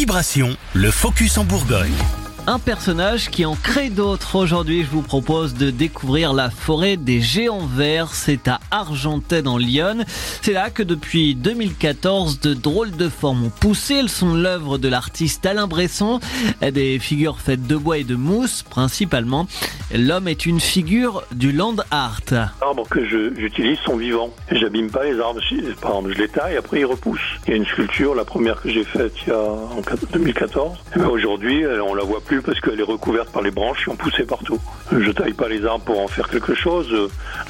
Vibration, le focus en Bourgogne. Un personnage qui en crée d'autres. Aujourd'hui, je vous propose de découvrir la forêt des géants verts. C'est à Argentais dans Lyon. C'est là que depuis 2014, de drôles de formes ont poussé. Elles sont l'œuvre de l'artiste Alain Bresson. Des figures faites de bois et de mousse, principalement. L'homme est une figure du land art. Les arbres que j'utilise sont vivants. J'abîme pas les arbres. Par exemple, je les taille, après ils repoussent. Il y a une sculpture, la première que j'ai faite il y a en 2014. Eh ben, Aujourd'hui, elle- on la voit plus parce qu'elle est recouverte par les branches qui ont poussé partout. Je taille pas les arbres pour en faire quelque chose.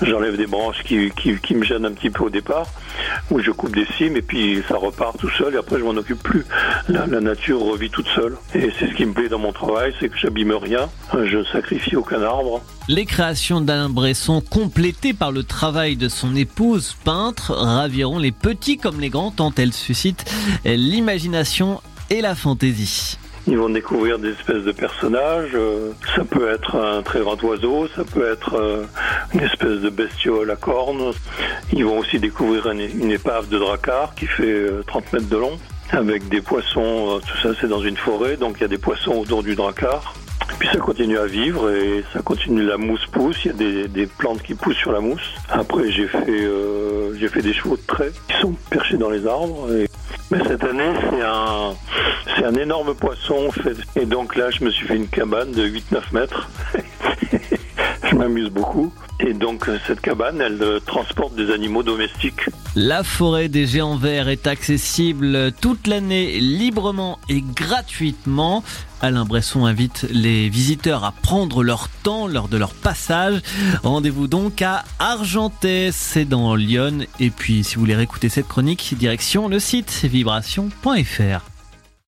J'enlève des branches qui, me gênent un petit peu au départ, ou je coupe des cimes et puis ça repart tout seul et après je m'en occupe plus. La, nature revit toute seule. Et c'est ce qui me plaît dans mon travail, c'est que j'abîme rien. Je sacrifie aucun arbre. Les créations d'Alain Bresson, complétées par le travail de son épouse peintre, raviront les petits comme les grands tant elles suscitent l'imagination et la fantaisie. Ils vont découvrir des espèces de personnages. euh, ça peut être un très grand oiseau, ça peut être euh, une espèce de bestiole à cornes. Ils vont aussi découvrir une, épave de dracar qui fait euh, 30 mètres de long, avec des poissons. euh, tout ça, c'est dans une forêt, donc il y a des poissons autour du dracar. Puis ça continue à vivre et ça continue. La mousse pousse, il y a des, plantes qui poussent sur la mousse. Après, j'ai fait, euh, fait des chevaux de trait qui sont perchés dans les arbres. Mais cette année, c'est un, c'est un énorme poisson. Fait... Et donc là, je me suis fait une cabane de 8-9 mètres. M'amuse beaucoup. Et donc, euh, cette cabane, elle euh, transporte des animaux domestiques. La forêt des géants verts est accessible toute l'année librement et gratuitement. Alain Bresson invite les visiteurs à prendre leur temps lors de leur passage. Rendez-vous donc à Argentais, c'est dans Lyon. Et puis si vous voulez réécouter cette chronique, direction le site vibration.fr.